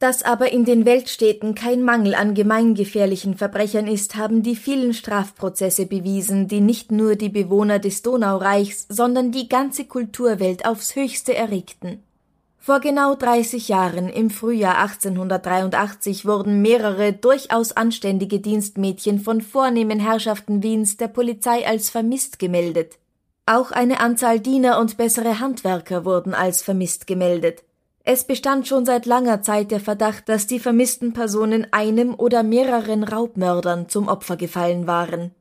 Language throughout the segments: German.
Dass aber in den Weltstädten kein Mangel an gemeingefährlichen Verbrechern ist, haben die vielen Strafprozesse bewiesen, die nicht nur die Bewohner des Donaureichs, sondern die ganze Kulturwelt aufs höchste erregten. Vor genau 30 Jahren, im Frühjahr 1883, wurden mehrere durchaus anständige Dienstmädchen von vornehmen Herrschaften Wiens der Polizei als vermisst gemeldet. Auch eine Anzahl Diener und bessere Handwerker wurden als vermisst gemeldet. Es bestand schon seit langer Zeit der Verdacht, dass die vermissten Personen einem oder mehreren Raubmördern zum Opfer gefallen waren.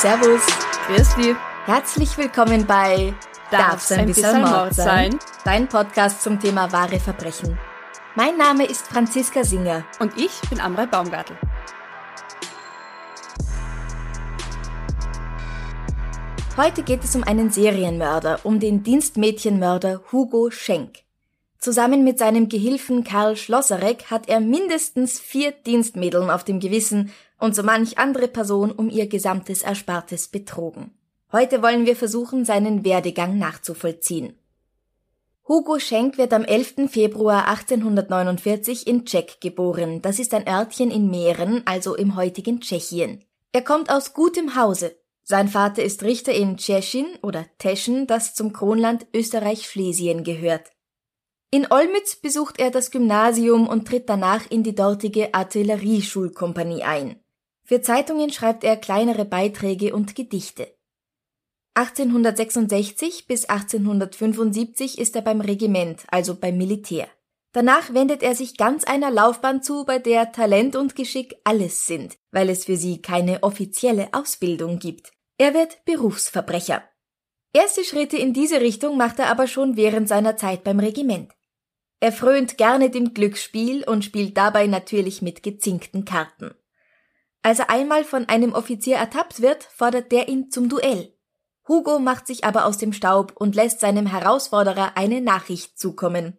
Servus, Grüß dich. herzlich willkommen bei Darf's ein bisschen Mord sein? Dein Podcast zum Thema wahre Verbrechen. Mein Name ist Franziska Singer. Und ich bin Amrei Baumgartl. Heute geht es um einen Serienmörder, um den Dienstmädchenmörder Hugo Schenk. Zusammen mit seinem Gehilfen Karl Schlosserek hat er mindestens vier Dienstmädeln auf dem Gewissen und so manch andere Person um ihr gesamtes Erspartes betrogen. Heute wollen wir versuchen, seinen Werdegang nachzuvollziehen. Hugo Schenk wird am 11. Februar 1849 in Czech geboren. Das ist ein Örtchen in Mähren, also im heutigen Tschechien. Er kommt aus gutem Hause. Sein Vater ist Richter in Tschechien oder Teschen, das zum Kronland Österreich-Schlesien gehört. In Olmütz besucht er das Gymnasium und tritt danach in die dortige Artillerieschulkompanie ein. Für Zeitungen schreibt er kleinere Beiträge und Gedichte. 1866 bis 1875 ist er beim Regiment, also beim Militär. Danach wendet er sich ganz einer Laufbahn zu, bei der Talent und Geschick alles sind, weil es für sie keine offizielle Ausbildung gibt. Er wird Berufsverbrecher. Erste Schritte in diese Richtung macht er aber schon während seiner Zeit beim Regiment. Er frönt gerne dem Glücksspiel und spielt dabei natürlich mit gezinkten Karten. Als er einmal von einem Offizier ertappt wird, fordert der ihn zum Duell. Hugo macht sich aber aus dem Staub und lässt seinem Herausforderer eine Nachricht zukommen.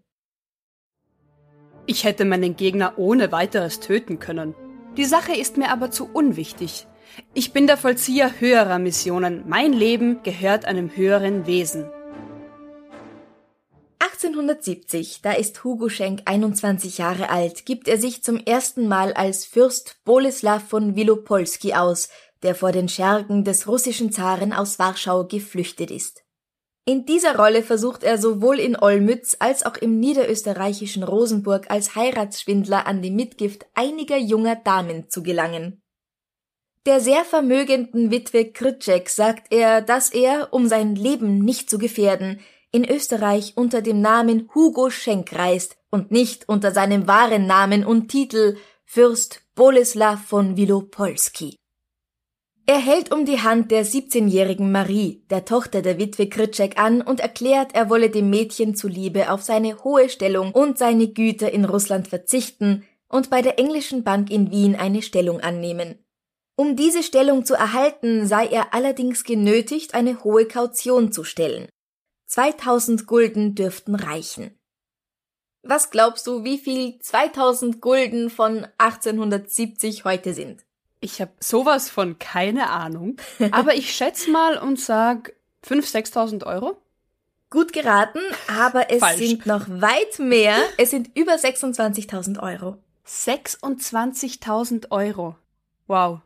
Ich hätte meinen Gegner ohne weiteres töten können. Die Sache ist mir aber zu unwichtig. Ich bin der Vollzieher höherer Missionen. Mein Leben gehört einem höheren Wesen. 1870, da ist Hugo Schenk 21 Jahre alt, gibt er sich zum ersten Mal als Fürst Boleslaw von Wilopolski aus, der vor den Schergen des russischen Zaren aus Warschau geflüchtet ist. In dieser Rolle versucht er sowohl in Olmütz als auch im niederösterreichischen Rosenburg als Heiratsschwindler an die Mitgift einiger junger Damen zu gelangen. Der sehr vermögenden Witwe Kritschek sagt er, dass er, um sein Leben nicht zu gefährden, in Österreich unter dem Namen Hugo Schenk reist und nicht unter seinem wahren Namen und Titel Fürst Boleslaw von Wilopolski. Er hält um die Hand der 17-jährigen Marie, der Tochter der Witwe Kritschek, an und erklärt, er wolle dem Mädchen zuliebe auf seine hohe Stellung und seine Güter in Russland verzichten und bei der englischen Bank in Wien eine Stellung annehmen. Um diese Stellung zu erhalten, sei er allerdings genötigt, eine hohe Kaution zu stellen. 2000 Gulden dürften reichen. Was glaubst du, wie viel 2000 Gulden von 1870 heute sind? Ich habe sowas von keine Ahnung, aber ich schätze mal und sag 5.000, 6.000 Euro. Gut geraten, aber es Falsch. sind noch weit mehr. Es sind über 26.000 Euro. 26.000 Euro. Wow.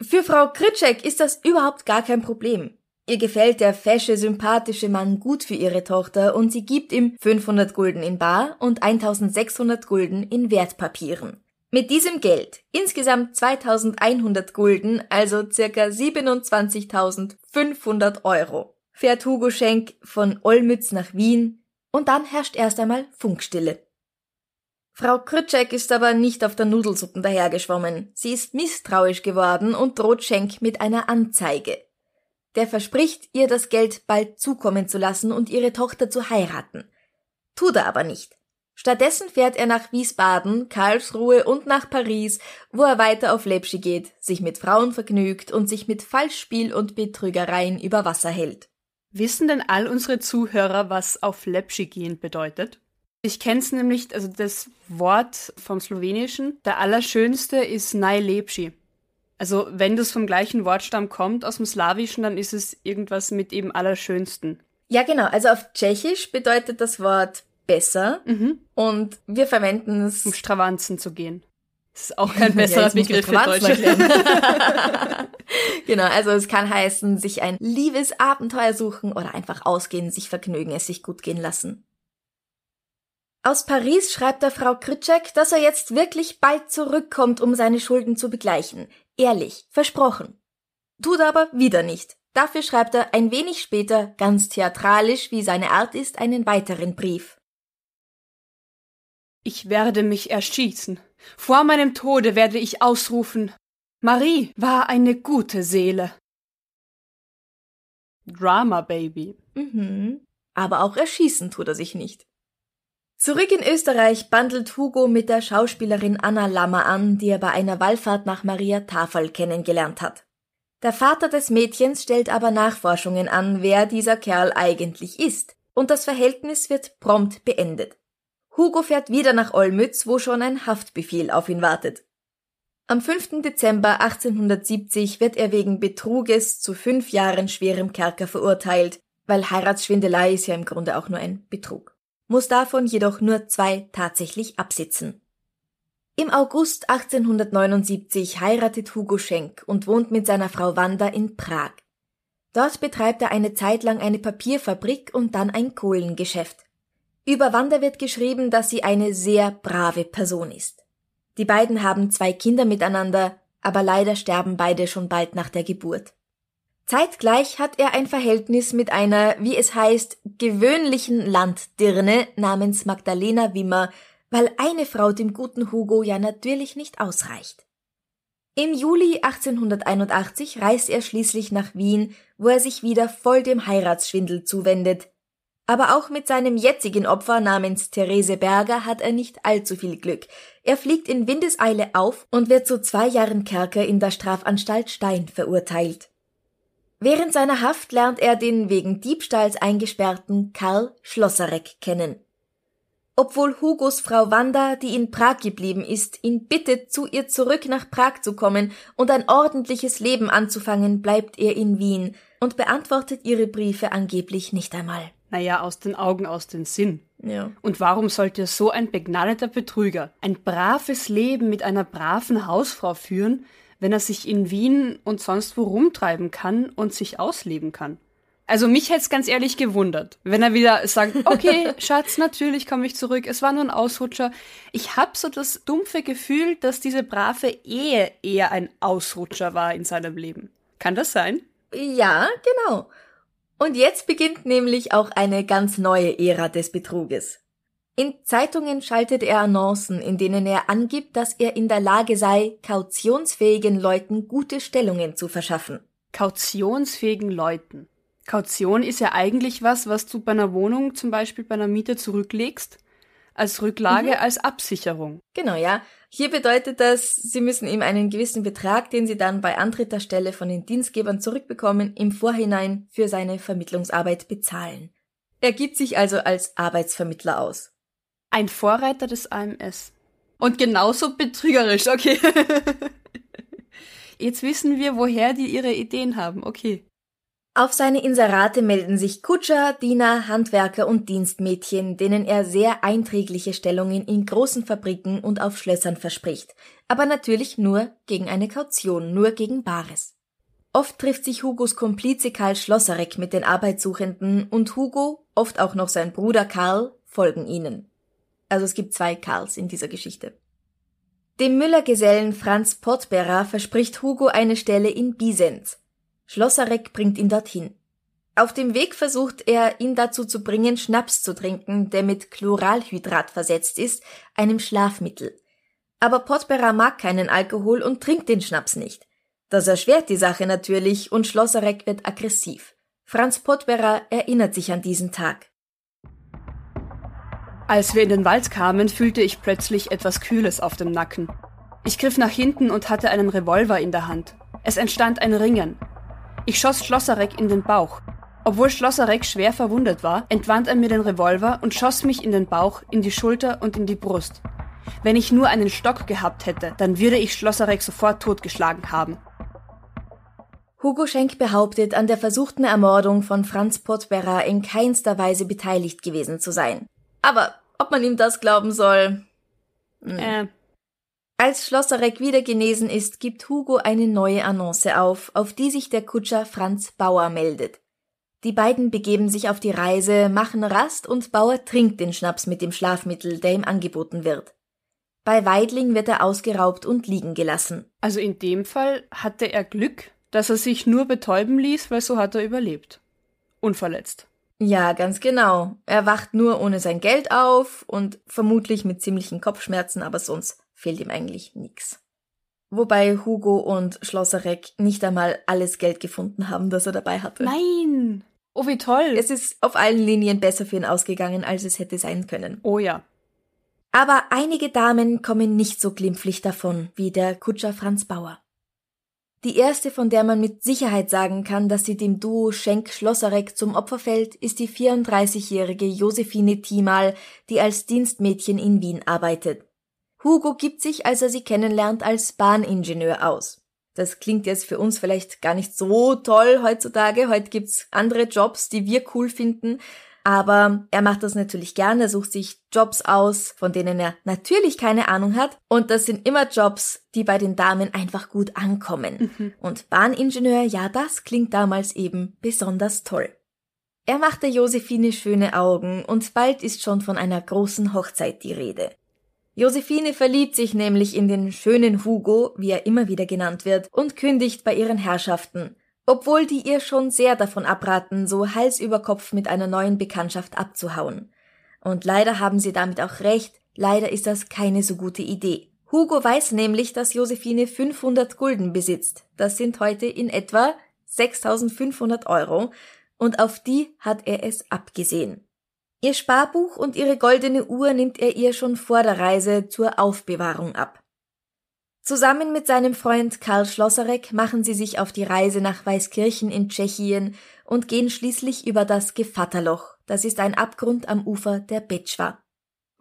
Für Frau Kritschek ist das überhaupt gar kein Problem. Ihr gefällt der fesche, sympathische Mann gut für ihre Tochter und sie gibt ihm 500 Gulden in Bar und 1600 Gulden in Wertpapieren. Mit diesem Geld, insgesamt 2100 Gulden, also circa 27.500 Euro, fährt Hugo Schenk von Olmütz nach Wien, Und dann herrscht erst einmal Funkstille. Frau Krütschek ist aber nicht auf der Nudelsuppen dahergeschwommen. Sie ist misstrauisch geworden und droht Schenk mit einer Anzeige. Der verspricht, ihr das Geld bald zukommen zu lassen und ihre Tochter zu heiraten. Tut er aber nicht. Stattdessen fährt er nach Wiesbaden, Karlsruhe und nach Paris, wo er weiter auf Lepschi geht, sich mit Frauen vergnügt und sich mit Falschspiel und Betrügereien über Wasser hält. Wissen denn all unsere Zuhörer, was auf Lepschi gehen bedeutet? Ich kenn's nämlich, also das Wort vom Slowenischen, der allerschönste ist Najlepši. Also wenn das vom gleichen Wortstamm kommt aus dem Slawischen, dann ist es irgendwas mit eben allerschönsten. Ja, genau. Also auf Tschechisch bedeutet das Wort besser Mhm. und wir verwenden es. Um Stravanzen zu gehen. Das ist auch kein besserer man Begriff für erklären. genau, also es kann heißen, sich ein liebes Abenteuer suchen oder einfach ausgehen, sich vergnügen, es sich gut gehen lassen. Aus Paris schreibt der Frau Kritschek, dass er jetzt wirklich bald zurückkommt, um seine Schulden zu begleichen. Ehrlich, versprochen. Tut aber wieder nicht. Dafür schreibt er ein wenig später, ganz theatralisch, wie seine Art ist, einen weiteren Brief. Ich werde mich erschießen. Vor meinem Tode werde ich ausrufen. Marie war eine gute Seele. Drama Baby. Mhm. Aber auch erschießen tut er sich nicht. Zurück in Österreich bandelt Hugo mit der Schauspielerin Anna Lammer an, die er bei einer Wallfahrt nach Maria Tafel kennengelernt hat. Der Vater des Mädchens stellt aber Nachforschungen an, wer dieser Kerl eigentlich ist, und das Verhältnis wird prompt beendet. Hugo fährt wieder nach Olmütz, wo schon ein Haftbefehl auf ihn wartet. Am 5. Dezember 1870 wird er wegen Betruges zu fünf Jahren schwerem Kerker verurteilt, weil Heiratsschwindelei ist ja im Grunde auch nur ein Betrug, muss davon jedoch nur zwei tatsächlich absitzen. Im August 1879 heiratet Hugo Schenk und wohnt mit seiner Frau Wanda in Prag. Dort betreibt er eine Zeit lang eine Papierfabrik und dann ein Kohlengeschäft. Über Wanda wird geschrieben, dass sie eine sehr brave Person ist. Die beiden haben zwei Kinder miteinander, aber leider sterben beide schon bald nach der Geburt. Zeitgleich hat er ein Verhältnis mit einer, wie es heißt, gewöhnlichen Landdirne namens Magdalena Wimmer, weil eine Frau dem guten Hugo ja natürlich nicht ausreicht. Im Juli 1881 reist er schließlich nach Wien, wo er sich wieder voll dem Heiratsschwindel zuwendet. Aber auch mit seinem jetzigen Opfer namens Therese Berger hat er nicht allzu viel Glück. Er fliegt in Windeseile auf und wird zu zwei Jahren Kerker in der Strafanstalt Stein verurteilt. Während seiner Haft lernt er den wegen Diebstahls eingesperrten Karl Schlosserek kennen. Obwohl Hugos Frau Wanda, die in Prag geblieben ist, ihn bittet, zu ihr zurück nach Prag zu kommen und ein ordentliches Leben anzufangen, bleibt er in Wien und beantwortet ihre Briefe angeblich nicht einmal. Naja, aus den Augen, aus den Sinn. Ja. Und warum sollte so ein begnadeter Betrüger ein braves Leben mit einer braven Hausfrau führen, wenn er sich in Wien und sonst wo rumtreiben kann und sich ausleben kann? Also mich hätte es ganz ehrlich gewundert, wenn er wieder sagt, okay, Schatz, natürlich komme ich zurück, es war nur ein Ausrutscher. Ich habe so das dumpfe Gefühl, dass diese brave Ehe eher ein Ausrutscher war in seinem Leben. Kann das sein? Ja, genau. Und jetzt beginnt nämlich auch eine ganz neue Ära des Betruges. In Zeitungen schaltet er Annoncen, in denen er angibt, dass er in der Lage sei, kautionsfähigen Leuten gute Stellungen zu verschaffen. Kautionsfähigen Leuten. Kaution ist ja eigentlich was, was du bei einer Wohnung, zum Beispiel bei einer Miete zurücklegst, als Rücklage, als Absicherung. Genau, ja. Hier bedeutet das, Sie müssen ihm einen gewissen Betrag, den Sie dann bei Antritt der Stelle von den Dienstgebern zurückbekommen, im Vorhinein für seine Vermittlungsarbeit bezahlen. Er gibt sich also als Arbeitsvermittler aus. Ein Vorreiter des AMS. Und genauso betrügerisch, okay. Jetzt wissen wir, woher die ihre Ideen haben, okay. Auf seine Inserate melden sich Kutscher, Diener, Handwerker und Dienstmädchen, denen er sehr einträgliche Stellungen in großen Fabriken und auf Schlössern verspricht, aber natürlich nur gegen eine Kaution, nur gegen Bares. Oft trifft sich Hugos Komplize Karl Schlosserek mit den Arbeitssuchenden und Hugo, oft auch noch sein Bruder Karl, folgen ihnen. Also es gibt zwei Karls in dieser Geschichte. Dem Müllergesellen Franz Pottberer verspricht Hugo eine Stelle in Bisenz. Schlosserek bringt ihn dorthin. Auf dem Weg versucht er, ihn dazu zu bringen, Schnaps zu trinken, der mit Chloralhydrat versetzt ist, einem Schlafmittel. Aber Potbera mag keinen Alkohol und trinkt den Schnaps nicht. Das erschwert die Sache natürlich und Schlosserek wird aggressiv. Franz Potbera erinnert sich an diesen Tag. Als wir in den Wald kamen, fühlte ich plötzlich etwas Kühles auf dem Nacken. Ich griff nach hinten und hatte einen Revolver in der Hand. Es entstand ein Ringen. Ich schoss Schlosserek in den Bauch. Obwohl Schlosserek schwer verwundet war, entwand er mir den Revolver und schoss mich in den Bauch, in die Schulter und in die Brust. Wenn ich nur einen Stock gehabt hätte, dann würde ich Schlosserek sofort totgeschlagen haben. Hugo Schenk behauptet, an der versuchten Ermordung von Franz Potbera in keinster Weise beteiligt gewesen zu sein. Aber ob man ihm das glauben soll? Hm. Äh. Als Schlosserek wieder genesen ist, gibt Hugo eine neue Annonce auf, auf die sich der Kutscher Franz Bauer meldet. Die beiden begeben sich auf die Reise, machen Rast und Bauer trinkt den Schnaps mit dem Schlafmittel, der ihm angeboten wird. Bei Weidling wird er ausgeraubt und liegen gelassen. Also in dem Fall hatte er Glück, dass er sich nur betäuben ließ, weil so hat er überlebt. Unverletzt. Ja, ganz genau. Er wacht nur ohne sein Geld auf und vermutlich mit ziemlichen Kopfschmerzen, aber sonst fehlt ihm eigentlich nichts. Wobei Hugo und Schlosserek nicht einmal alles Geld gefunden haben, das er dabei hatte. Nein! Oh, wie toll. Es ist auf allen Linien besser für ihn ausgegangen, als es hätte sein können. Oh ja. Aber einige Damen kommen nicht so glimpflich davon wie der Kutscher Franz Bauer. Die erste, von der man mit Sicherheit sagen kann, dass sie dem Duo Schenk-Schlosserek zum Opfer fällt, ist die 34-jährige Josephine Thiemal, die als Dienstmädchen in Wien arbeitet. Hugo gibt sich, als er sie kennenlernt, als Bahningenieur aus. Das klingt jetzt für uns vielleicht gar nicht so toll heutzutage. Heute gibt's andere Jobs, die wir cool finden. Aber er macht das natürlich gerne, sucht sich Jobs aus, von denen er natürlich keine Ahnung hat. Und das sind immer Jobs, die bei den Damen einfach gut ankommen. Mhm. Und Bahningenieur, ja, das klingt damals eben besonders toll. Er macht der Josephine schöne Augen und bald ist schon von einer großen Hochzeit die Rede. Josephine verliebt sich nämlich in den schönen Hugo, wie er immer wieder genannt wird, und kündigt bei ihren Herrschaften, obwohl die ihr schon sehr davon abraten, so Hals über Kopf mit einer neuen Bekanntschaft abzuhauen. Und leider haben sie damit auch recht, leider ist das keine so gute Idee. Hugo weiß nämlich, dass Josephine 500 Gulden besitzt. Das sind heute in etwa 6500 Euro. Und auf die hat er es abgesehen. Ihr Sparbuch und ihre goldene Uhr nimmt er ihr schon vor der Reise zur Aufbewahrung ab. Zusammen mit seinem Freund Karl Schlosserek machen sie sich auf die Reise nach Weißkirchen in Tschechien und gehen schließlich über das Gevatterloch, das ist ein Abgrund am Ufer der Betschwa.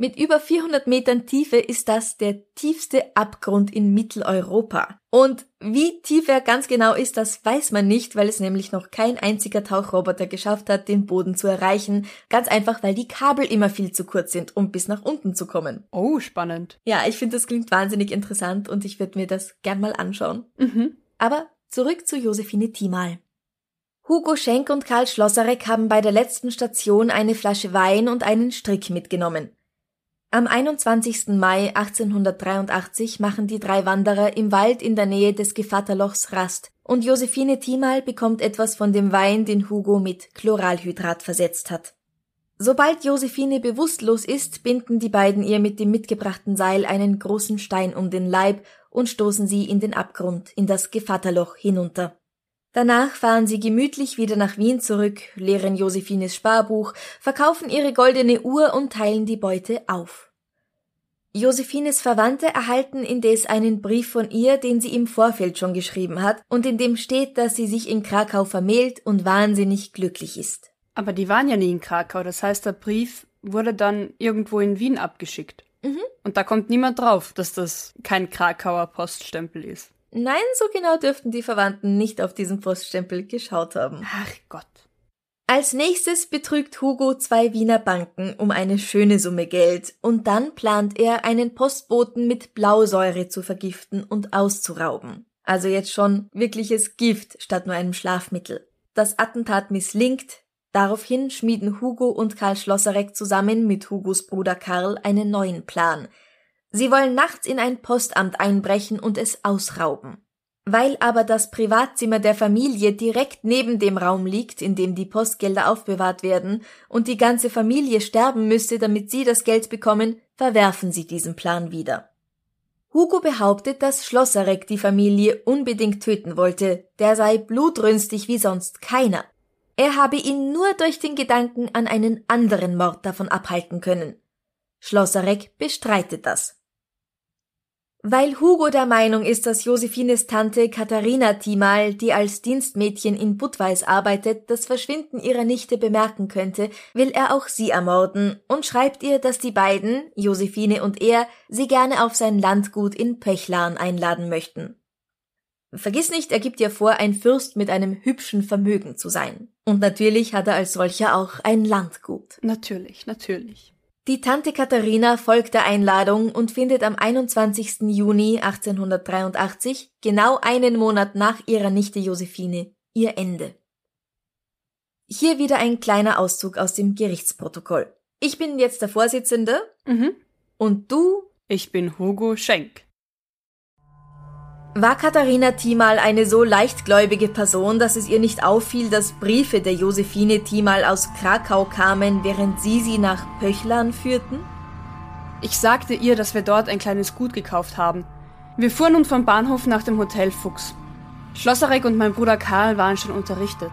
Mit über 400 Metern Tiefe ist das der tiefste Abgrund in Mitteleuropa. Und wie tief er ganz genau ist, das weiß man nicht, weil es nämlich noch kein einziger Tauchroboter geschafft hat, den Boden zu erreichen. Ganz einfach, weil die Kabel immer viel zu kurz sind, um bis nach unten zu kommen. Oh, spannend. Ja, ich finde, das klingt wahnsinnig interessant und ich würde mir das gern mal anschauen. Mhm. Aber zurück zu Josephine Thiemal. Hugo Schenk und Karl Schlosserek haben bei der letzten Station eine Flasche Wein und einen Strick mitgenommen. Am 21. Mai 1883 machen die drei Wanderer im Wald in der Nähe des Gevatterlochs Rast und Josephine Thiemal bekommt etwas von dem Wein, den Hugo mit Chloralhydrat versetzt hat. Sobald Josephine bewusstlos ist, binden die beiden ihr mit dem mitgebrachten Seil einen großen Stein um den Leib und stoßen sie in den Abgrund, in das Gevatterloch hinunter. Danach fahren sie gemütlich wieder nach Wien zurück, leeren Josephines Sparbuch, verkaufen ihre goldene Uhr und teilen die Beute auf. Josephines Verwandte erhalten indes einen Brief von ihr, den sie im Vorfeld schon geschrieben hat und in dem steht, dass sie sich in Krakau vermählt und wahnsinnig glücklich ist. Aber die waren ja nie in Krakau, das heißt, der Brief wurde dann irgendwo in Wien abgeschickt. Mhm. Und da kommt niemand drauf, dass das kein Krakauer Poststempel ist. Nein, so genau dürften die Verwandten nicht auf diesen Poststempel geschaut haben. Ach Gott. Als nächstes betrügt Hugo zwei Wiener Banken um eine schöne Summe Geld und dann plant er, einen Postboten mit Blausäure zu vergiften und auszurauben. Also jetzt schon wirkliches Gift statt nur einem Schlafmittel. Das Attentat misslingt, daraufhin schmieden Hugo und Karl Schlosserek zusammen mit Hugos Bruder Karl einen neuen Plan – Sie wollen nachts in ein Postamt einbrechen und es ausrauben. Weil aber das Privatzimmer der Familie direkt neben dem Raum liegt, in dem die Postgelder aufbewahrt werden, und die ganze Familie sterben müsste, damit sie das Geld bekommen, verwerfen sie diesen Plan wieder. Hugo behauptet, dass Schlosserek die Familie unbedingt töten wollte, der sei blutrünstig wie sonst keiner. Er habe ihn nur durch den Gedanken an einen anderen Mord davon abhalten können. Schlosserek bestreitet das. Weil Hugo der Meinung ist, dass Josephines Tante Katharina Timal, die als Dienstmädchen in Budweis arbeitet, das Verschwinden ihrer Nichte bemerken könnte, will er auch sie ermorden und schreibt ihr, dass die beiden, Josephine und er, sie gerne auf sein Landgut in Pöchlan einladen möchten. Vergiss nicht, er gibt ihr vor, ein Fürst mit einem hübschen Vermögen zu sein. Und natürlich hat er als solcher auch ein Landgut. Natürlich, natürlich. Die Tante Katharina folgt der Einladung und findet am 21. Juni 1883, genau einen Monat nach ihrer Nichte Josephine, ihr Ende. Hier wieder ein kleiner Auszug aus dem Gerichtsprotokoll. Ich bin jetzt der Vorsitzende. Mhm. Und du? Ich bin Hugo Schenk. War Katharina Thiemal eine so leichtgläubige Person, dass es ihr nicht auffiel, dass Briefe der Josephine Thiemal aus Krakau kamen, während sie sie nach Pöchlan führten? Ich sagte ihr, dass wir dort ein kleines Gut gekauft haben. Wir fuhren nun vom Bahnhof nach dem Hotel Fuchs. Schlosserek und mein Bruder Karl waren schon unterrichtet.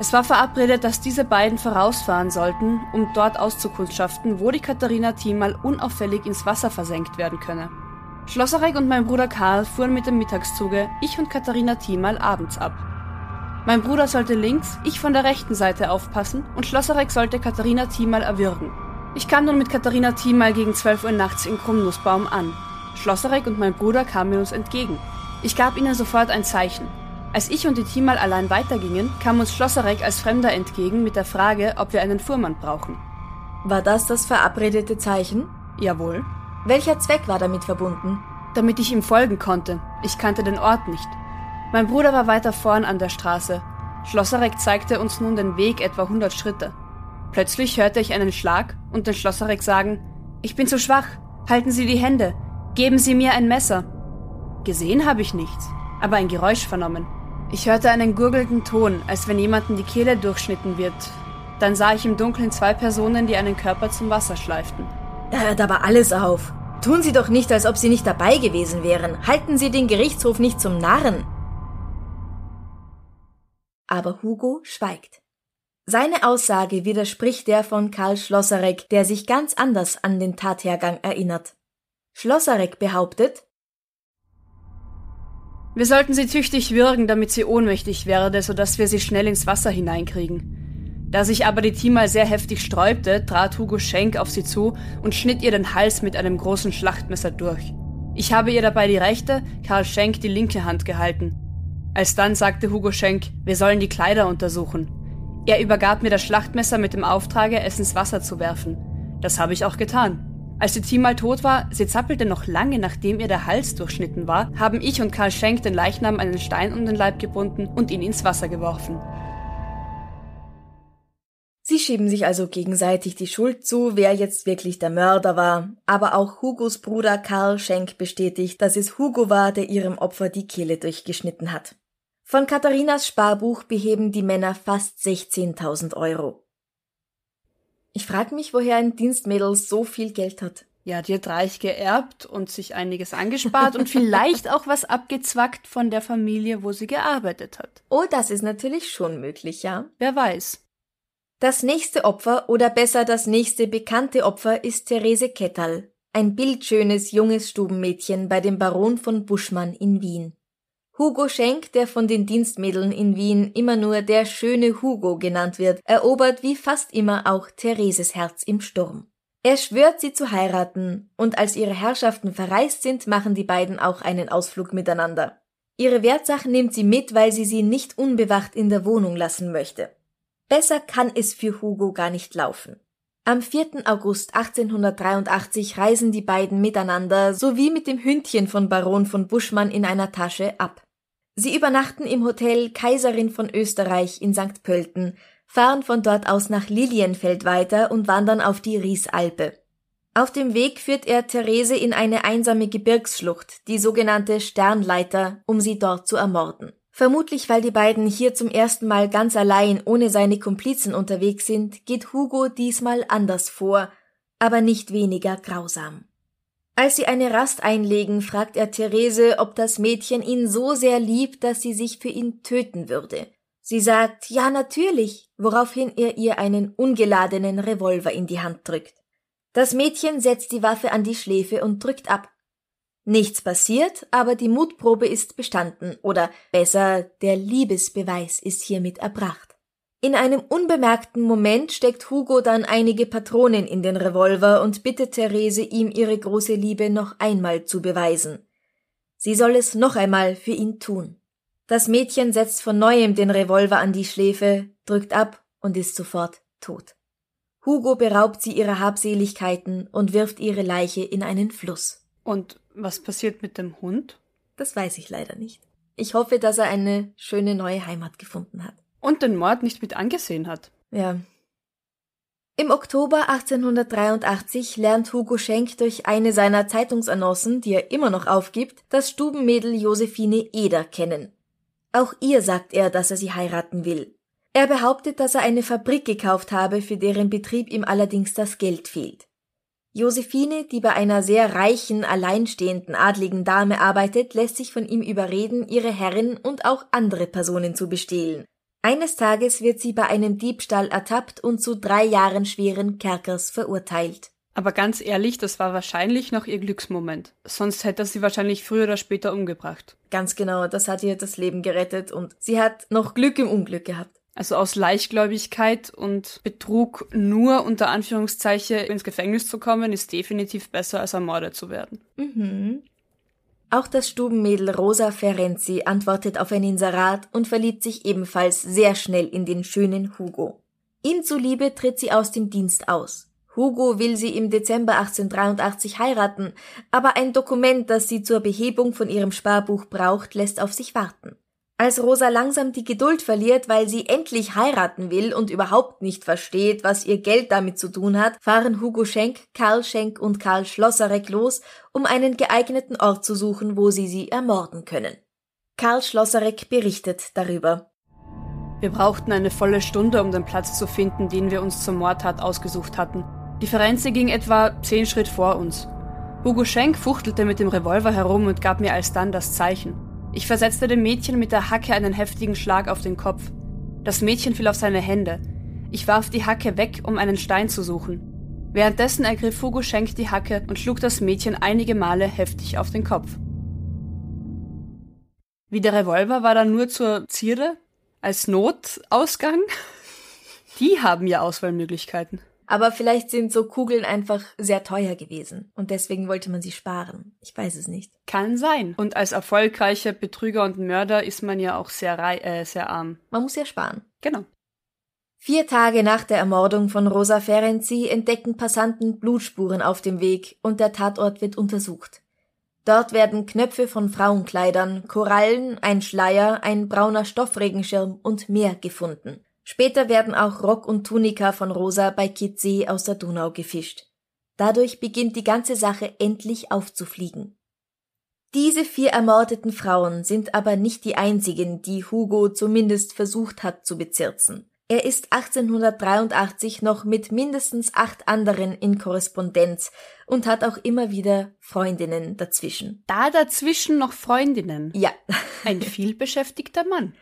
Es war verabredet, dass diese beiden vorausfahren sollten, um dort auszukundschaften, wo die Katharina Thiemal unauffällig ins Wasser versenkt werden könne. Schlosserek und mein Bruder Karl fuhren mit dem Mittagszuge, ich und Katharina Thiemal abends ab. Mein Bruder sollte links, ich von der rechten Seite aufpassen und Schlosserek sollte Katharina Thiemal erwürgen. Ich kam nun mit Katharina Thiemal gegen 12 Uhr nachts in Krummnussbaum an. Schlosserek und mein Bruder kamen uns entgegen. Ich gab ihnen sofort ein Zeichen. Als ich und die Thiemal allein weitergingen, kam uns Schlosserek als Fremder entgegen mit der Frage, ob wir einen Fuhrmann brauchen. War das das verabredete Zeichen? Jawohl. Welcher Zweck war damit verbunden? Damit ich ihm folgen konnte. Ich kannte den Ort nicht. Mein Bruder war weiter vorn an der Straße. Schlosserek zeigte uns nun den Weg etwa 100 Schritte. Plötzlich hörte ich einen Schlag und den Schlosserek sagen, ich bin zu schwach, halten Sie die Hände, geben Sie mir ein Messer. Gesehen habe ich nichts, aber ein Geräusch vernommen. Ich hörte einen gurgelnden Ton, als wenn jemanden die Kehle durchschnitten wird. Dann sah ich im Dunkeln zwei Personen, die einen Körper zum Wasser schleiften. Da hört aber alles auf. Tun Sie doch nicht, als ob Sie nicht dabei gewesen wären. Halten Sie den Gerichtshof nicht zum Narren. Aber Hugo schweigt. Seine Aussage widerspricht der von Karl Schlosserek, der sich ganz anders an den Tathergang erinnert. Schlosserek behauptet, wir sollten sie tüchtig würgen, damit sie ohnmächtig werde, so dass wir sie schnell ins Wasser hineinkriegen. Da sich aber die Timal sehr heftig sträubte, trat Hugo Schenk auf sie zu und schnitt ihr den Hals mit einem großen Schlachtmesser durch. Ich habe ihr dabei die rechte, Karl Schenk die linke Hand gehalten. Alsdann sagte Hugo Schenk, wir sollen die Kleider untersuchen. Er übergab mir das Schlachtmesser mit dem Auftrage, es ins Wasser zu werfen. Das habe ich auch getan. Als die Timal tot war, sie zappelte noch lange nachdem ihr der Hals durchschnitten war, haben ich und Karl Schenk den Leichnam einen Stein um den Leib gebunden und ihn ins Wasser geworfen. Sie schieben sich also gegenseitig die Schuld zu, wer jetzt wirklich der Mörder war, aber auch Hugos Bruder Karl Schenk bestätigt, dass es Hugo war, der ihrem Opfer die Kehle durchgeschnitten hat. Von Katharinas Sparbuch beheben die Männer fast 16.000 Euro. Ich frage mich, woher ein Dienstmädel so viel Geld hat. Ja, die hat reich geerbt und sich einiges angespart und vielleicht auch was abgezwackt von der Familie, wo sie gearbeitet hat. Oh, das ist natürlich schon möglich, ja. Wer weiß. Das nächste Opfer oder besser das nächste bekannte Opfer ist Therese Kettal, ein bildschönes junges Stubenmädchen bei dem Baron von Buschmann in Wien. Hugo Schenk, der von den Dienstmädeln in Wien immer nur der schöne Hugo genannt wird, erobert wie fast immer auch Thereses Herz im Sturm. Er schwört sie zu heiraten, und als ihre Herrschaften verreist sind, machen die beiden auch einen Ausflug miteinander. Ihre Wertsachen nimmt sie mit, weil sie sie nicht unbewacht in der Wohnung lassen möchte. Besser kann es für Hugo gar nicht laufen. Am 4. August 1883 reisen die beiden miteinander sowie mit dem Hündchen von Baron von Buschmann in einer Tasche ab. Sie übernachten im Hotel Kaiserin von Österreich in St. Pölten, fahren von dort aus nach Lilienfeld weiter und wandern auf die Riesalpe. Auf dem Weg führt er Therese in eine einsame Gebirgsschlucht, die sogenannte Sternleiter, um sie dort zu ermorden. Vermutlich weil die beiden hier zum ersten Mal ganz allein ohne seine Komplizen unterwegs sind, geht Hugo diesmal anders vor, aber nicht weniger grausam. Als sie eine Rast einlegen, fragt er Therese, ob das Mädchen ihn so sehr liebt, dass sie sich für ihn töten würde. Sie sagt, ja natürlich, woraufhin er ihr einen ungeladenen Revolver in die Hand drückt. Das Mädchen setzt die Waffe an die Schläfe und drückt ab. Nichts passiert, aber die Mutprobe ist bestanden, oder besser, der Liebesbeweis ist hiermit erbracht. In einem unbemerkten Moment steckt Hugo dann einige Patronen in den Revolver und bittet Therese, ihm ihre große Liebe noch einmal zu beweisen. Sie soll es noch einmal für ihn tun. Das Mädchen setzt von neuem den Revolver an die Schläfe, drückt ab und ist sofort tot. Hugo beraubt sie ihrer Habseligkeiten und wirft ihre Leiche in einen Fluss. Und was passiert mit dem Hund? Das weiß ich leider nicht. Ich hoffe, dass er eine schöne neue Heimat gefunden hat. Und den Mord nicht mit angesehen hat. Ja. Im Oktober 1883 lernt Hugo Schenk durch eine seiner Zeitungsannoncen, die er immer noch aufgibt, das Stubenmädel Josephine Eder kennen. Auch ihr sagt er, dass er sie heiraten will. Er behauptet, dass er eine Fabrik gekauft habe, für deren Betrieb ihm allerdings das Geld fehlt. Josephine, die bei einer sehr reichen, alleinstehenden adligen Dame arbeitet, lässt sich von ihm überreden, ihre Herrin und auch andere Personen zu bestehlen. Eines Tages wird sie bei einem Diebstahl ertappt und zu drei Jahren schweren Kerkers verurteilt. Aber ganz ehrlich, das war wahrscheinlich noch ihr Glücksmoment. Sonst hätte er sie wahrscheinlich früher oder später umgebracht. Ganz genau, das hat ihr das Leben gerettet und sie hat noch Glück im Unglück gehabt. Also aus Leichtgläubigkeit und Betrug nur unter Anführungszeichen ins Gefängnis zu kommen, ist definitiv besser als ermordet zu werden. Mhm. Auch das Stubenmädel Rosa Ferenzi antwortet auf ein Inserat und verliebt sich ebenfalls sehr schnell in den schönen Hugo. Ihm zuliebe tritt sie aus dem Dienst aus. Hugo will sie im Dezember 1883 heiraten, aber ein Dokument, das sie zur Behebung von ihrem Sparbuch braucht, lässt auf sich warten. Als Rosa langsam die Geduld verliert, weil sie endlich heiraten will und überhaupt nicht versteht, was ihr Geld damit zu tun hat, fahren Hugo Schenk, Karl Schenk und Karl Schlosserek los, um einen geeigneten Ort zu suchen, wo sie sie ermorden können. Karl Schlosserek berichtet darüber. Wir brauchten eine volle Stunde, um den Platz zu finden, den wir uns zur Mordtat ausgesucht hatten. Die Ferenze ging etwa zehn Schritt vor uns. Hugo Schenk fuchtelte mit dem Revolver herum und gab mir alsdann das Zeichen. Ich versetzte dem Mädchen mit der Hacke einen heftigen Schlag auf den Kopf. Das Mädchen fiel auf seine Hände. Ich warf die Hacke weg, um einen Stein zu suchen. Währenddessen ergriff Hugo Schenk die Hacke und schlug das Mädchen einige Male heftig auf den Kopf. Wie der Revolver war dann nur zur Zierde, als Notausgang. Die haben ja Auswahlmöglichkeiten. Aber vielleicht sind so Kugeln einfach sehr teuer gewesen und deswegen wollte man sie sparen. Ich weiß es nicht. Kann sein. Und als erfolgreicher Betrüger und Mörder ist man ja auch sehr, äh, sehr arm. Man muss ja sparen. Genau. Vier Tage nach der Ermordung von Rosa Ferenzi entdecken Passanten Blutspuren auf dem Weg und der Tatort wird untersucht. Dort werden Knöpfe von Frauenkleidern, Korallen, ein Schleier, ein brauner Stoffregenschirm und mehr gefunden. Später werden auch Rock und Tunika von Rosa bei Kitzee aus der Donau gefischt. Dadurch beginnt die ganze Sache endlich aufzufliegen. Diese vier ermordeten Frauen sind aber nicht die einzigen, die Hugo zumindest versucht hat zu bezirzen. Er ist 1883 noch mit mindestens acht anderen in Korrespondenz und hat auch immer wieder Freundinnen dazwischen. Da dazwischen noch Freundinnen? Ja. Ein vielbeschäftigter Mann.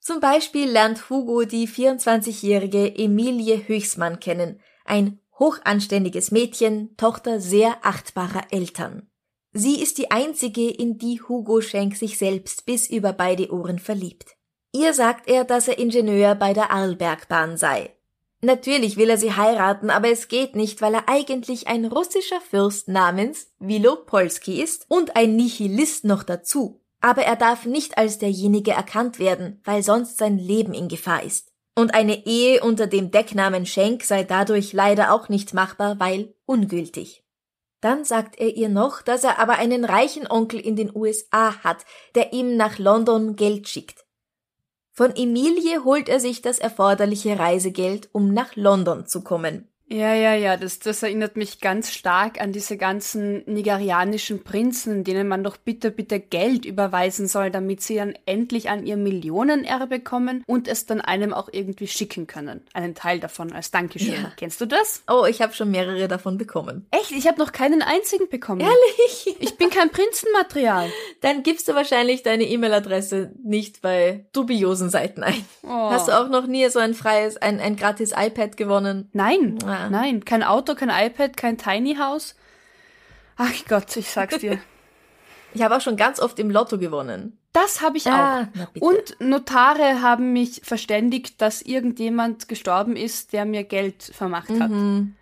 Zum Beispiel lernt Hugo die 24-jährige Emilie Höchsmann kennen, ein hochanständiges Mädchen, Tochter sehr achtbarer Eltern. Sie ist die einzige, in die Hugo Schenk sich selbst bis über beide Ohren verliebt. Ihr sagt er, dass er Ingenieur bei der Arlbergbahn sei. Natürlich will er sie heiraten, aber es geht nicht, weil er eigentlich ein russischer Fürst namens Wilopolski ist und ein Nihilist noch dazu aber er darf nicht als derjenige erkannt werden, weil sonst sein Leben in Gefahr ist. Und eine Ehe unter dem Decknamen Schenk sei dadurch leider auch nicht machbar, weil ungültig. Dann sagt er ihr noch, dass er aber einen reichen Onkel in den USA hat, der ihm nach London Geld schickt. Von Emilie holt er sich das erforderliche Reisegeld, um nach London zu kommen. Ja, ja, ja, das, das erinnert mich ganz stark an diese ganzen nigerianischen Prinzen, denen man doch bitte, bitte Geld überweisen soll, damit sie dann endlich an ihr Millionenerbe kommen und es dann einem auch irgendwie schicken können. Einen Teil davon als Dankeschön. Ja. Kennst du das? Oh, ich habe schon mehrere davon bekommen. Echt? Ich habe noch keinen einzigen bekommen. Ehrlich? Ich bin kein Prinzenmaterial. Dann gibst du wahrscheinlich deine E-Mail-Adresse nicht bei dubiosen Seiten ein. Oh. Hast du auch noch nie so ein freies, ein, ein gratis iPad gewonnen? Nein. Ah. Nein, kein Auto, kein iPad, kein Tiny House. Ach Gott, ich sag's dir. ich habe auch schon ganz oft im Lotto gewonnen. Das habe ich ah, auch. Und Notare haben mich verständigt, dass irgendjemand gestorben ist, der mir Geld vermacht hat. Mhm.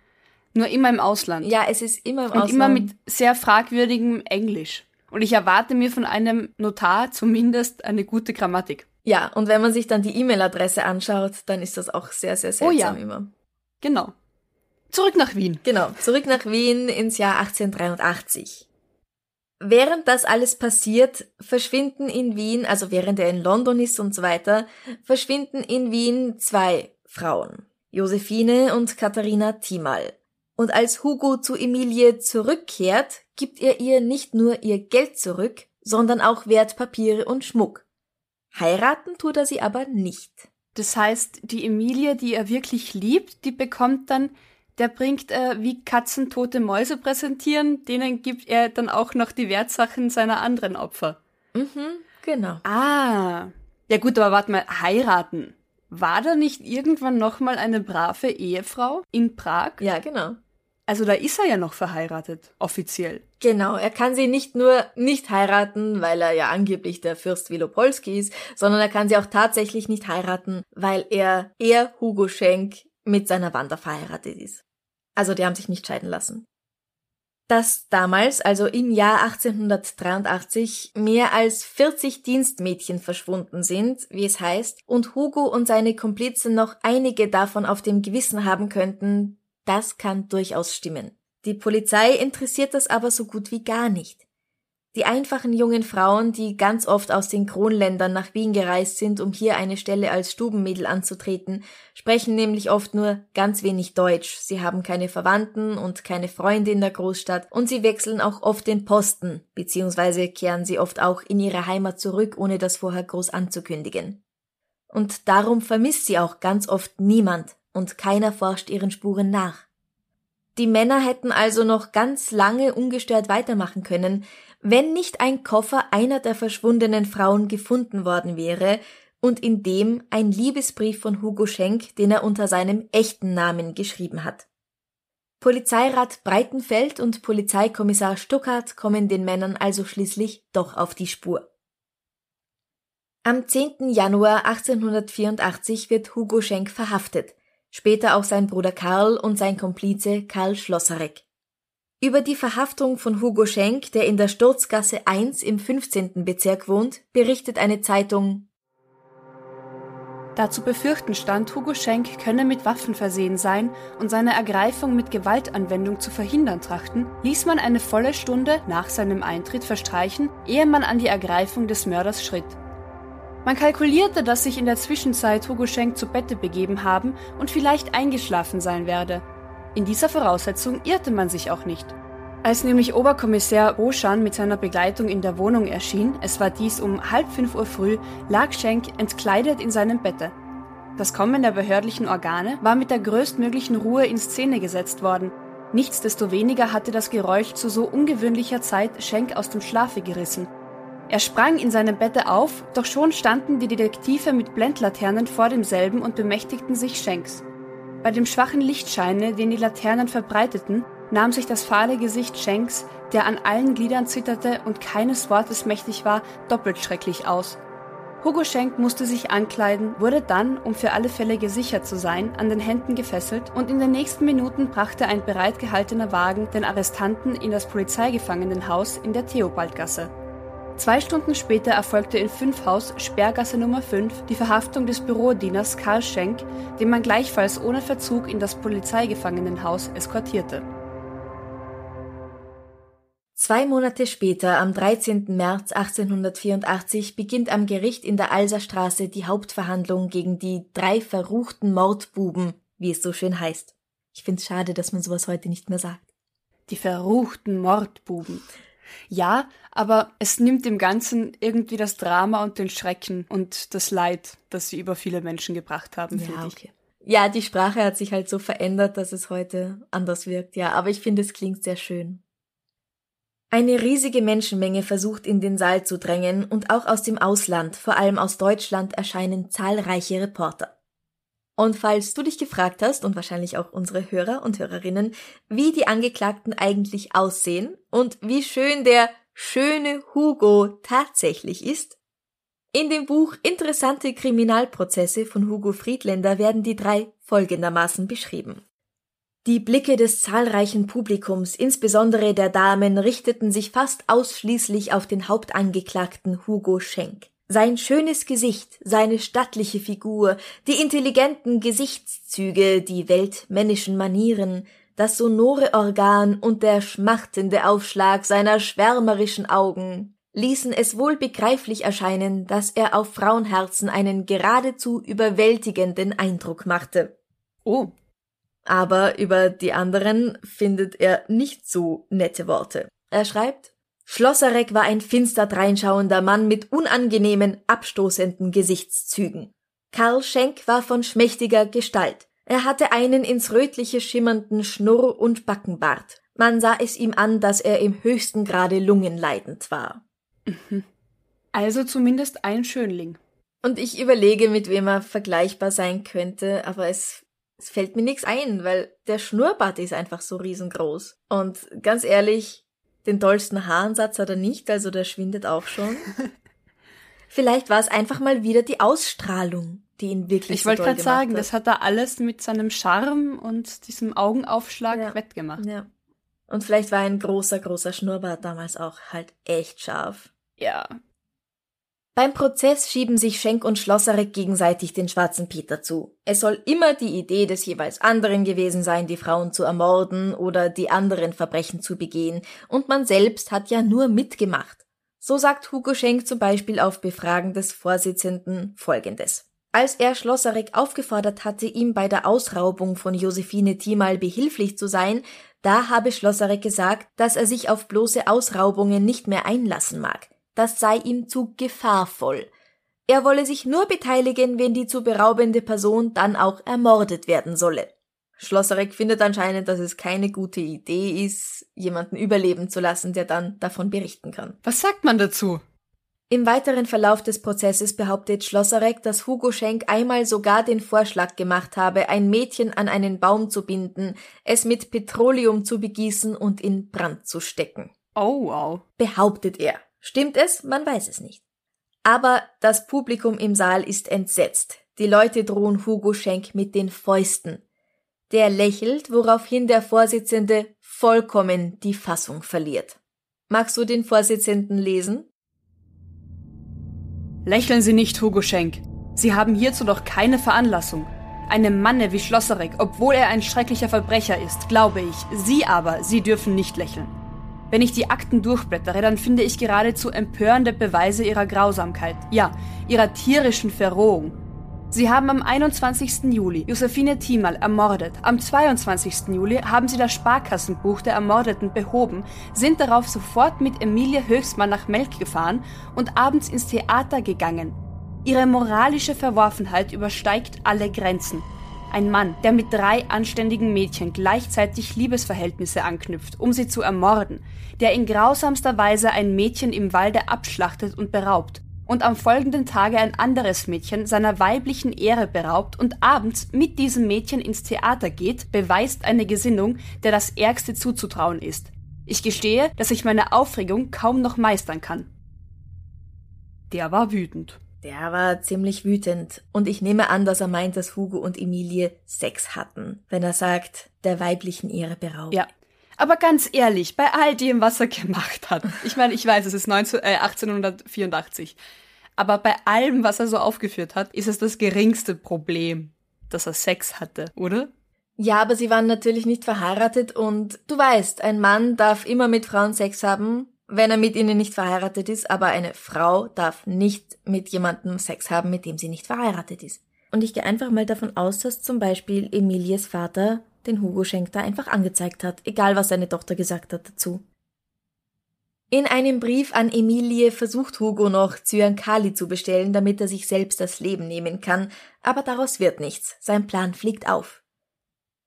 Nur immer im Ausland. Ja, es ist immer im Und Ausland. Und immer mit sehr fragwürdigem Englisch. Und ich erwarte mir von einem Notar zumindest eine gute Grammatik. Ja, und wenn man sich dann die E-Mail-Adresse anschaut, dann ist das auch sehr, sehr seltsam oh ja. immer. Genau. Zurück nach Wien. Genau, zurück nach Wien ins Jahr 1883. Während das alles passiert, verschwinden in Wien, also während er in London ist und so weiter, verschwinden in Wien zwei Frauen, Josephine und Katharina Thiemal. Und als Hugo zu Emilie zurückkehrt, gibt er ihr nicht nur ihr Geld zurück, sondern auch Wertpapiere und Schmuck. Heiraten tut er sie aber nicht. Das heißt, die Emilie, die er wirklich liebt, die bekommt dann der bringt, äh, wie Katzen tote Mäuse präsentieren, denen gibt er dann auch noch die Wertsachen seiner anderen Opfer. Mhm, genau. Ah. Ja gut, aber warte mal, heiraten. War da nicht irgendwann nochmal eine brave Ehefrau in Prag? Ja, genau. Also da ist er ja noch verheiratet, offiziell. Genau, er kann sie nicht nur nicht heiraten, weil er ja angeblich der Fürst Wilopolski ist, sondern er kann sie auch tatsächlich nicht heiraten, weil er, er Hugo Schenk, mit seiner Wanda verheiratet ist. Also die haben sich nicht scheiden lassen. Dass damals, also im Jahr 1883, mehr als 40 Dienstmädchen verschwunden sind, wie es heißt, und Hugo und seine Komplizen noch einige davon auf dem Gewissen haben könnten, das kann durchaus stimmen. Die Polizei interessiert das aber so gut wie gar nicht. Die einfachen jungen Frauen, die ganz oft aus den Kronländern nach Wien gereist sind, um hier eine Stelle als Stubenmädel anzutreten, sprechen nämlich oft nur ganz wenig Deutsch, sie haben keine Verwandten und keine Freunde in der Großstadt und sie wechseln auch oft den Posten, beziehungsweise kehren sie oft auch in ihre Heimat zurück, ohne das vorher groß anzukündigen. Und darum vermisst sie auch ganz oft niemand und keiner forscht ihren Spuren nach. Die Männer hätten also noch ganz lange ungestört weitermachen können, wenn nicht ein Koffer einer der verschwundenen Frauen gefunden worden wäre und in dem ein Liebesbrief von Hugo Schenk, den er unter seinem echten Namen geschrieben hat. Polizeirat Breitenfeld und Polizeikommissar Stuckart kommen den Männern also schließlich doch auf die Spur. Am 10. Januar 1884 wird Hugo Schenk verhaftet, später auch sein Bruder Karl und sein Komplize Karl Schlosserek. Über die Verhaftung von Hugo Schenk, der in der Sturzgasse 1 im 15. Bezirk wohnt, berichtet eine Zeitung Da zu befürchten stand, Hugo Schenk könne mit Waffen versehen sein und seine Ergreifung mit Gewaltanwendung zu verhindern trachten, ließ man eine volle Stunde nach seinem Eintritt verstreichen, ehe man an die Ergreifung des Mörders schritt. Man kalkulierte, dass sich in der Zwischenzeit Hugo Schenk zu Bette begeben haben und vielleicht eingeschlafen sein werde. In dieser Voraussetzung irrte man sich auch nicht. Als nämlich Oberkommissar Oschan mit seiner Begleitung in der Wohnung erschien, es war dies um halb fünf Uhr früh, lag Schenk entkleidet in seinem Bette. Das Kommen der behördlichen Organe war mit der größtmöglichen Ruhe in Szene gesetzt worden. Nichtsdestoweniger hatte das Geräusch zu so ungewöhnlicher Zeit Schenk aus dem Schlafe gerissen. Er sprang in seinem Bette auf, doch schon standen die Detektive mit Blendlaternen vor demselben und bemächtigten sich Schenks. Bei dem schwachen Lichtscheine, den die Laternen verbreiteten, nahm sich das fahle Gesicht Schenks, der an allen Gliedern zitterte und keines Wortes mächtig war, doppelt schrecklich aus. Hugo Schenk musste sich ankleiden, wurde dann, um für alle Fälle gesichert zu sein, an den Händen gefesselt und in den nächsten Minuten brachte ein bereitgehaltener Wagen den Arrestanten in das Polizeigefangenenhaus in der Theobaldgasse. Zwei Stunden später erfolgte in Fünfhaus, Sperrgasse Nummer 5, die Verhaftung des Bürodieners Karl Schenk, den man gleichfalls ohne Verzug in das Polizeigefangenenhaus eskortierte. Zwei Monate später, am 13. März 1884, beginnt am Gericht in der Alserstraße die Hauptverhandlung gegen die drei verruchten Mordbuben, wie es so schön heißt. Ich find's schade, dass man sowas heute nicht mehr sagt. Die verruchten Mordbuben. Ja, aber es nimmt dem Ganzen irgendwie das Drama und den Schrecken und das Leid, das sie über viele Menschen gebracht haben, ja. Okay. Ja, die Sprache hat sich halt so verändert, dass es heute anders wirkt, ja, aber ich finde, es klingt sehr schön. Eine riesige Menschenmenge versucht in den Saal zu drängen und auch aus dem Ausland, vor allem aus Deutschland, erscheinen zahlreiche Reporter. Und falls du dich gefragt hast, und wahrscheinlich auch unsere Hörer und Hörerinnen, wie die Angeklagten eigentlich aussehen und wie schön der schöne Hugo tatsächlich ist, in dem Buch Interessante Kriminalprozesse von Hugo Friedländer werden die drei folgendermaßen beschrieben. Die Blicke des zahlreichen Publikums, insbesondere der Damen, richteten sich fast ausschließlich auf den Hauptangeklagten Hugo Schenk. Sein schönes Gesicht, seine stattliche Figur, die intelligenten Gesichtszüge, die weltmännischen Manieren, das sonore Organ und der schmachtende Aufschlag seiner schwärmerischen Augen ließen es wohl begreiflich erscheinen, dass er auf Frauenherzen einen geradezu überwältigenden Eindruck machte. Oh. Aber über die anderen findet er nicht so nette Worte. Er schreibt, Schlosserek war ein finster dreinschauender Mann mit unangenehmen, abstoßenden Gesichtszügen. Karl Schenk war von schmächtiger Gestalt. Er hatte einen ins Rötliche schimmernden Schnurr- und Backenbart. Man sah es ihm an, dass er im höchsten Grade lungenleidend war. Mhm. Also zumindest ein Schönling. Und ich überlege, mit wem er vergleichbar sein könnte, aber es, es fällt mir nichts ein, weil der Schnurrbart ist einfach so riesengroß. Und ganz ehrlich, den tollsten Haaransatz hat er nicht, also der schwindet auch schon. Vielleicht war es einfach mal wieder die Ausstrahlung, die ihn wirklich Ich so wollte toll gerade sagen, hat. das hat er alles mit seinem Charme und diesem Augenaufschlag Ja. wettgemacht. Ja. Und vielleicht war ein großer, großer Schnurrbart damals auch halt echt scharf. Ja. Beim Prozess schieben sich Schenk und Schlosserek gegenseitig den schwarzen Peter zu. Es soll immer die Idee des jeweils anderen gewesen sein, die Frauen zu ermorden oder die anderen Verbrechen zu begehen, und man selbst hat ja nur mitgemacht. So sagt Hugo Schenk zum Beispiel auf Befragen des Vorsitzenden folgendes. Als er Schlosserek aufgefordert hatte, ihm bei der Ausraubung von Josephine Thiemal behilflich zu sein, da habe Schlosserek gesagt, dass er sich auf bloße Ausraubungen nicht mehr einlassen mag. Das sei ihm zu gefahrvoll. Er wolle sich nur beteiligen, wenn die zu beraubende Person dann auch ermordet werden solle. Schlosserek findet anscheinend, dass es keine gute Idee ist, jemanden überleben zu lassen, der dann davon berichten kann. Was sagt man dazu? Im weiteren Verlauf des Prozesses behauptet Schlosserek, dass Hugo Schenk einmal sogar den Vorschlag gemacht habe, ein Mädchen an einen Baum zu binden, es mit Petroleum zu begießen und in Brand zu stecken. Oh, wow. Behauptet er. Stimmt es? Man weiß es nicht. Aber das Publikum im Saal ist entsetzt. Die Leute drohen Hugo Schenk mit den Fäusten. Der lächelt, woraufhin der Vorsitzende vollkommen die Fassung verliert. Magst du den Vorsitzenden lesen? Lächeln Sie nicht, Hugo Schenk. Sie haben hierzu doch keine Veranlassung. Einem Manne wie Schlosserek, obwohl er ein schrecklicher Verbrecher ist, glaube ich. Sie aber, Sie dürfen nicht lächeln. Wenn ich die Akten durchblättere, dann finde ich geradezu empörende Beweise ihrer Grausamkeit, ja, ihrer tierischen Verrohung. Sie haben am 21. Juli Josephine Thiemal ermordet. Am 22. Juli haben sie das Sparkassenbuch der Ermordeten behoben, sind darauf sofort mit Emilie Höchstmann nach Melk gefahren und abends ins Theater gegangen. Ihre moralische Verworfenheit übersteigt alle Grenzen. Ein Mann, der mit drei anständigen Mädchen gleichzeitig Liebesverhältnisse anknüpft, um sie zu ermorden, der in grausamster Weise ein Mädchen im Walde abschlachtet und beraubt und am folgenden Tage ein anderes Mädchen seiner weiblichen Ehre beraubt und abends mit diesem Mädchen ins Theater geht, beweist eine Gesinnung, der das Ärgste zuzutrauen ist. Ich gestehe, dass ich meine Aufregung kaum noch meistern kann. Der war wütend. Der war ziemlich wütend. Und ich nehme an, dass er meint, dass Hugo und Emilie Sex hatten, wenn er sagt, der weiblichen Ehre beraubt. Ja. Aber ganz ehrlich, bei all dem, was er gemacht hat, ich meine, ich weiß, es ist 19, äh, 1884, aber bei allem, was er so aufgeführt hat, ist es das geringste Problem, dass er Sex hatte, oder? Ja, aber sie waren natürlich nicht verheiratet und du weißt, ein Mann darf immer mit Frauen Sex haben, wenn er mit ihnen nicht verheiratet ist, aber eine Frau darf nicht mit jemandem Sex haben, mit dem sie nicht verheiratet ist. Und ich gehe einfach mal davon aus, dass zum Beispiel Emilies Vater den Hugo Schenk da einfach angezeigt hat, egal was seine Tochter gesagt hat dazu. In einem Brief an Emilie versucht Hugo noch, Zyankali zu bestellen, damit er sich selbst das Leben nehmen kann, aber daraus wird nichts. Sein Plan fliegt auf.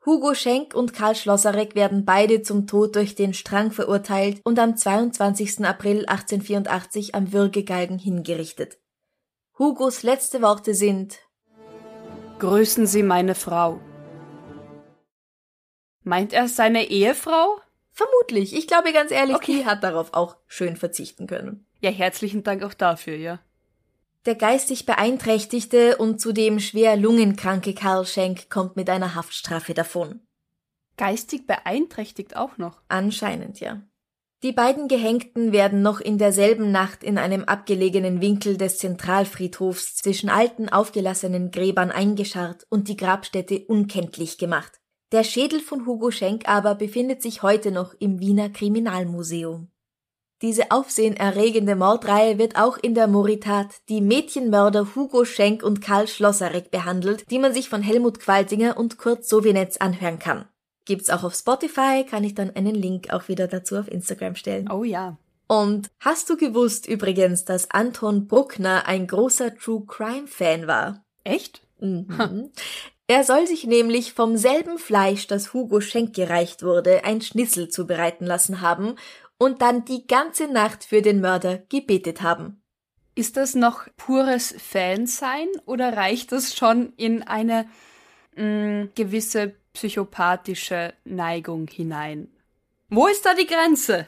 Hugo Schenk und Karl Schlosserek werden beide zum Tod durch den Strang verurteilt und am 22. April 1884 am Würgegalgen hingerichtet. Hugos letzte Worte sind Grüßen Sie meine Frau. Meint er seine Ehefrau? Vermutlich. Ich glaube ganz ehrlich, okay. die hat darauf auch schön verzichten können. Ja, herzlichen Dank auch dafür, ja. Der geistig beeinträchtigte und zudem schwer lungenkranke Karl Schenk kommt mit einer Haftstrafe davon. Geistig beeinträchtigt auch noch? Anscheinend, ja. Die beiden Gehängten werden noch in derselben Nacht in einem abgelegenen Winkel des Zentralfriedhofs zwischen alten aufgelassenen Gräbern eingescharrt und die Grabstätte unkenntlich gemacht. Der Schädel von Hugo Schenk aber befindet sich heute noch im Wiener Kriminalmuseum. Diese aufsehenerregende Mordreihe wird auch in der Moritat die Mädchenmörder Hugo Schenk und Karl Schlosserek behandelt, die man sich von Helmut Qualtinger und Kurt Sowinetz anhören kann. Gibt's auch auf Spotify, kann ich dann einen Link auch wieder dazu auf Instagram stellen. Oh ja. Und hast du gewusst übrigens, dass Anton Bruckner ein großer True Crime Fan war? Echt? Mhm. Er soll sich nämlich vom selben Fleisch, das Hugo Schenk gereicht wurde, ein Schnitzel zubereiten lassen haben und dann die ganze Nacht für den Mörder gebetet haben. Ist das noch pures Fansein oder reicht das schon in eine mh, mm, gewisse psychopathische Neigung hinein? Wo ist da die Grenze?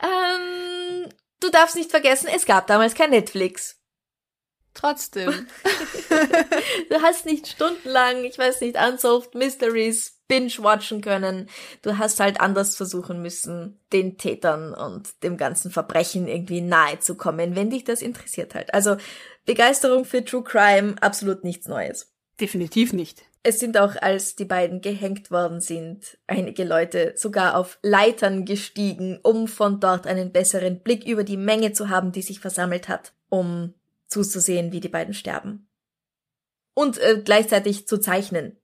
Ähm, du darfst nicht vergessen, es gab damals kein Netflix. Trotzdem. du hast nicht stundenlang, ich weiß nicht, Unsolved Mysteries binge-watchen können. Du hast halt anders versuchen müssen, den Tätern und dem ganzen Verbrechen irgendwie nahe zu kommen, wenn dich das interessiert halt. Also Begeisterung für True Crime, absolut nichts Neues. Definitiv nicht. Es sind auch, als die beiden gehängt worden sind, einige Leute sogar auf Leitern gestiegen, um von dort einen besseren Blick über die Menge zu haben, die sich versammelt hat, um zuzusehen, wie die beiden sterben. Und äh, gleichzeitig zu zeichnen.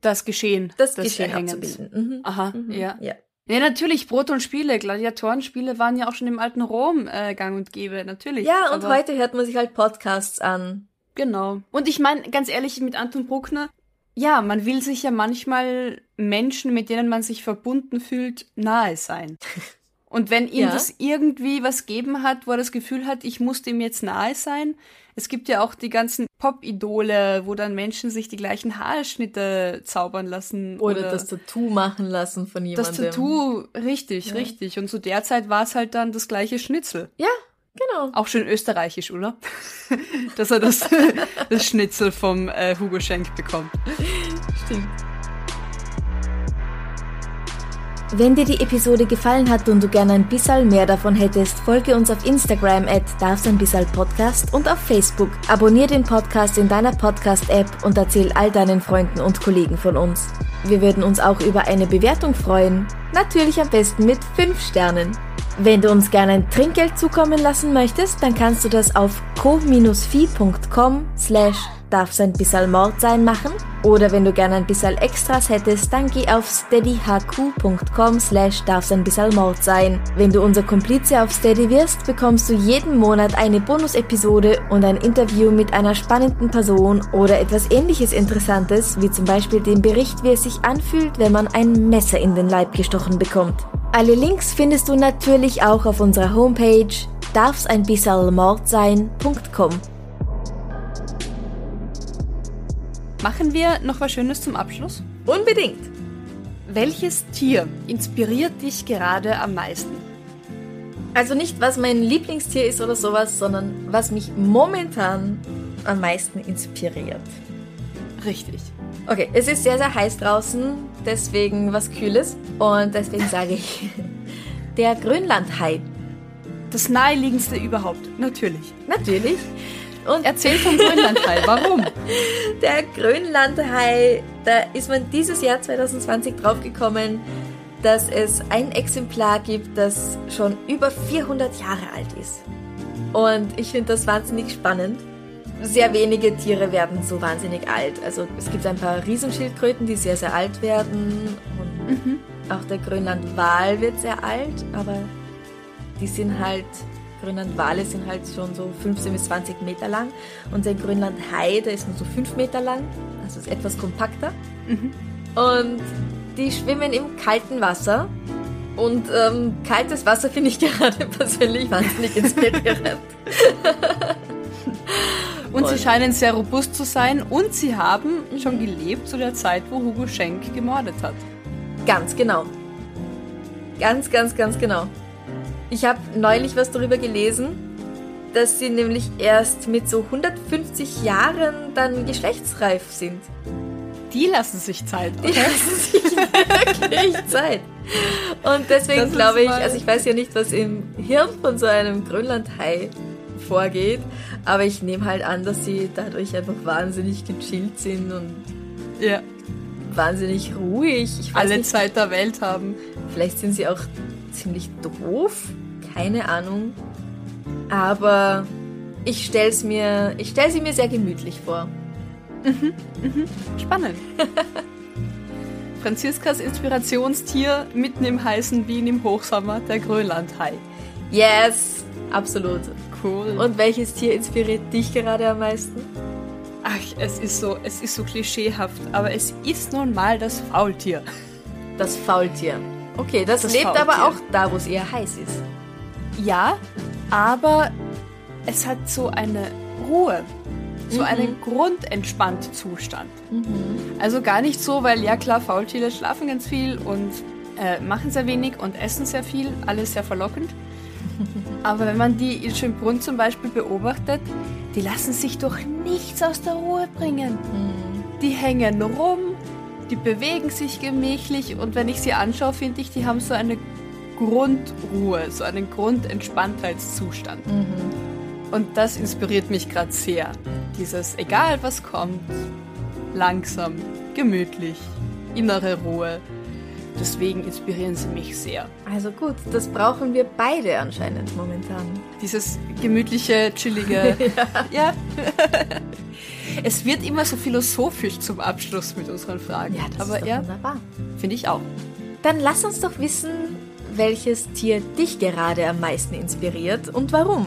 Das Geschehen. Das, das Geschehen abzubilden. Mhm. Aha, mhm. ja. ja. Ja, natürlich, Brot und Spiele, Gladiatorenspiele waren ja auch schon im alten Rom äh, gang und gäbe, natürlich. Ja, und heute hört man sich halt Podcasts an. Genau. Und ich meine, ganz ehrlich, mit Anton Bruckner, ja, man will sich ja manchmal Menschen, mit denen man sich verbunden fühlt, nahe sein. Und wenn ihm ja. das irgendwie was geben hat, wo er das Gefühl hat, ich muss dem jetzt nahe sein. Es gibt ja auch die ganzen Pop-Idole, wo dann Menschen sich die gleichen Haarschnitte zaubern lassen. Oder, oder das Tattoo machen lassen von jemandem. Das Tattoo, richtig, ja. richtig. Und zu der Zeit war es halt dann das gleiche Schnitzel. Ja, genau. Auch schön österreichisch, oder? Dass er das, das Schnitzel vom äh, Hugo Schenk bekommt. Stimmt. Wenn dir die Episode gefallen hat und du gerne ein bisschen mehr davon hättest, folge uns auf Instagram at Podcast und auf Facebook. Abonnier den Podcast in deiner Podcast-App und erzähl all deinen Freunden und Kollegen von uns. Wir würden uns auch über eine Bewertung freuen. Natürlich am besten mit 5 Sternen. Wenn du uns gerne ein Trinkgeld zukommen lassen möchtest, dann kannst du das auf co-fi.com slash darf's ein bisschen Mord sein machen. Oder wenn du gerne ein bisschen Extras hättest, dann geh auf steadyhq.com slash darf's ein bisschen Mord sein. Wenn du unser Komplize auf Steady wirst, bekommst du jeden Monat eine Bonus-Episode und ein Interview mit einer spannenden Person oder etwas ähnliches Interessantes, wie zum Beispiel den Bericht, wie es sich anfühlt, wenn man ein Messer in den Leib gestochen bekommt. Alle Links findest du natürlich auch auf unserer Homepage darf's Machen wir noch was Schönes zum Abschluss? Unbedingt. Welches Tier inspiriert dich gerade am meisten? Also nicht, was mein Lieblingstier ist oder sowas, sondern was mich momentan am meisten inspiriert. Richtig. Okay, es ist sehr, sehr heiß draußen, deswegen was Kühles. Und deswegen sage ich der Grönlandhai. Das naheliegendste überhaupt, natürlich. Natürlich. Und Erzähl vom Grönlandhai, warum? Der Grönlandhai, da ist man dieses Jahr 2020 draufgekommen, dass es ein Exemplar gibt, das schon über 400 Jahre alt ist. Und ich finde das wahnsinnig spannend. sehr wenige Tiere werden so wahnsinnig alt. Also es gibt ein paar Riesenschildkröten, die sehr, sehr alt werden. Und mhm. auch der Grönlandwal wird sehr alt, aber die sind halt, Grönlandwale sind halt schon so 15 bis 20 Meter lang. Und der Grönlandhai, der ist nur so 5 Meter lang, also ist etwas kompakter. Mhm. Und die schwimmen im kalten Wasser. Und ähm, kaltes Wasser finde ich gerade persönlich wahnsinnig inspirierend. Und, sie scheinen sehr robust zu sein und sie haben schon gelebt zu der Zeit, wo Hugo Schenk gemordet hat. Ganz genau. Ganz, ganz, ganz genau. Ich habe neulich was darüber gelesen, dass sie nämlich erst mit so 150 Jahren dann geschlechtsreif sind. Die lassen sich Zeit. Okay? Die lassen sich wirklich Zeit. Und deswegen glaube ich, also ich weiß ja nicht, was im Hirn von so einem Grönlandhai vorgeht, aber ich nehme halt an, dass sie dadurch einfach wahnsinnig gechillt sind und ja. wahnsinnig ruhig. Alle nicht, Zeit der Welt haben. Vielleicht sind sie auch ziemlich doof, keine Ahnung. Aber ich stelle mir, ich stelle sie mir sehr gemütlich vor. Mhm, mhm. Spannend. Franziskas Inspirationstier mitten im heißen Wien im Hochsommer, der Grönlandhai. Yes, absolut. Cool. Und welches Tier inspiriert dich gerade am meisten? Ach, es ist so, es ist so klischeehaft, aber es ist nun mal das Faultier. Das Faultier. Okay, das, das lebt Faultier. aber auch da, wo es eher heiß ist. Ja, aber es hat so eine Ruhe, so mhm. einen grundentspannten Zustand. Mhm. Also gar nicht so, weil ja klar, Faultiere schlafen ganz viel und äh, machen sehr wenig und essen sehr viel, alles sehr verlockend. Aber wenn man die in Schönbrunn zum Beispiel beobachtet, die lassen sich durch nichts aus der Ruhe bringen. Mhm. Die hängen rum, die bewegen sich gemächlich und wenn ich sie anschaue, finde ich, die haben so eine Grundruhe, so einen Grundentspanntheitszustand. Mhm. Und das inspiriert mich gerade sehr. Dieses, egal was kommt, langsam, gemütlich, innere Ruhe. Deswegen inspirieren sie mich sehr. Also gut, das brauchen wir beide anscheinend momentan. Dieses gemütliche, chillige. ja. ja. es wird immer so philosophisch zum Abschluss mit unseren Fragen. Ja, das Aber ist doch ja, wunderbar. Finde ich auch. Dann lass uns doch wissen, welches Tier dich gerade am meisten inspiriert und warum.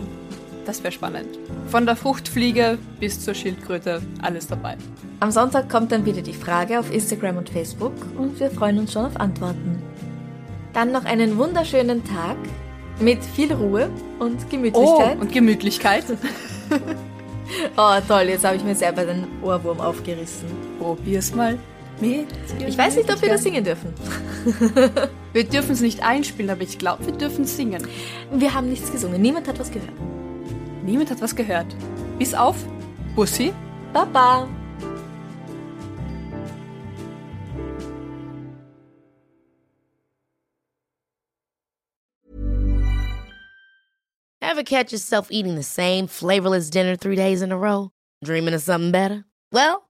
Das wäre spannend. Von der Fruchtfliege bis zur Schildkröte, alles dabei. Am Sonntag kommt dann wieder die Frage auf Instagram und Facebook und wir freuen uns schon auf Antworten. Dann noch einen wunderschönen Tag mit viel Ruhe und Gemütlichkeit. Oh, und Gemütlichkeit. oh, toll, jetzt habe ich mir selber den Ohrwurm aufgerissen. Probier's mal. Ich weiß nicht, ob wir das singen dürfen. wir dürfen es nicht einspielen, aber ich glaube, wir dürfen singen. Wir haben nichts gesungen. Niemand hat was gehört. Niemand hat was gehört. Bis auf Bussi. Baba. Ever catch yourself eating the same flavorless dinner three days in a row? Dreaming of something better? Well,